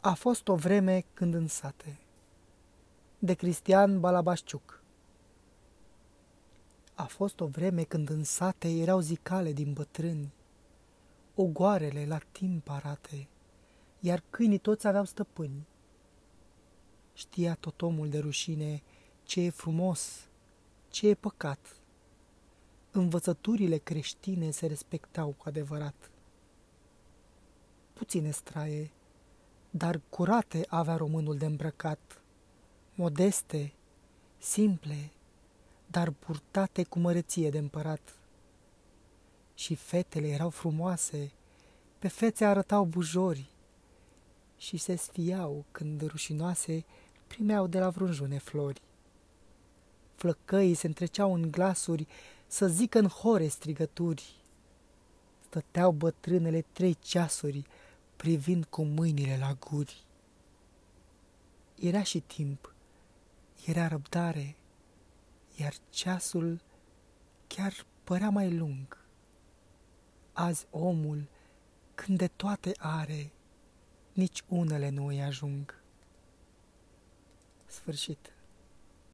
A fost o vreme când în sate. De Cristian Balabașciuc A fost o vreme când în sate erau zicale din bătrâni, ogoarele la timp arate, iar câinii toți aveau stăpâni. Știa tot omul de rușine ce e frumos, ce e păcat. Învățăturile creștine se respectau cu adevărat. Puține straie, dar curate avea românul de îmbrăcat, modeste, simple, dar purtate cu măreție de împărat. Și fetele erau frumoase, pe fețe arătau bujori și se sfiau când rușinoase primeau de la vrunjune flori. Flăcăii se întreceau în glasuri să zică în hore strigături. Stăteau bătrânele trei ceasuri, privind cu mâinile la guri. Era și timp, era răbdare, iar ceasul chiar părea mai lung. Azi omul, când de toate are, nici unele nu îi ajung. Sfârșit.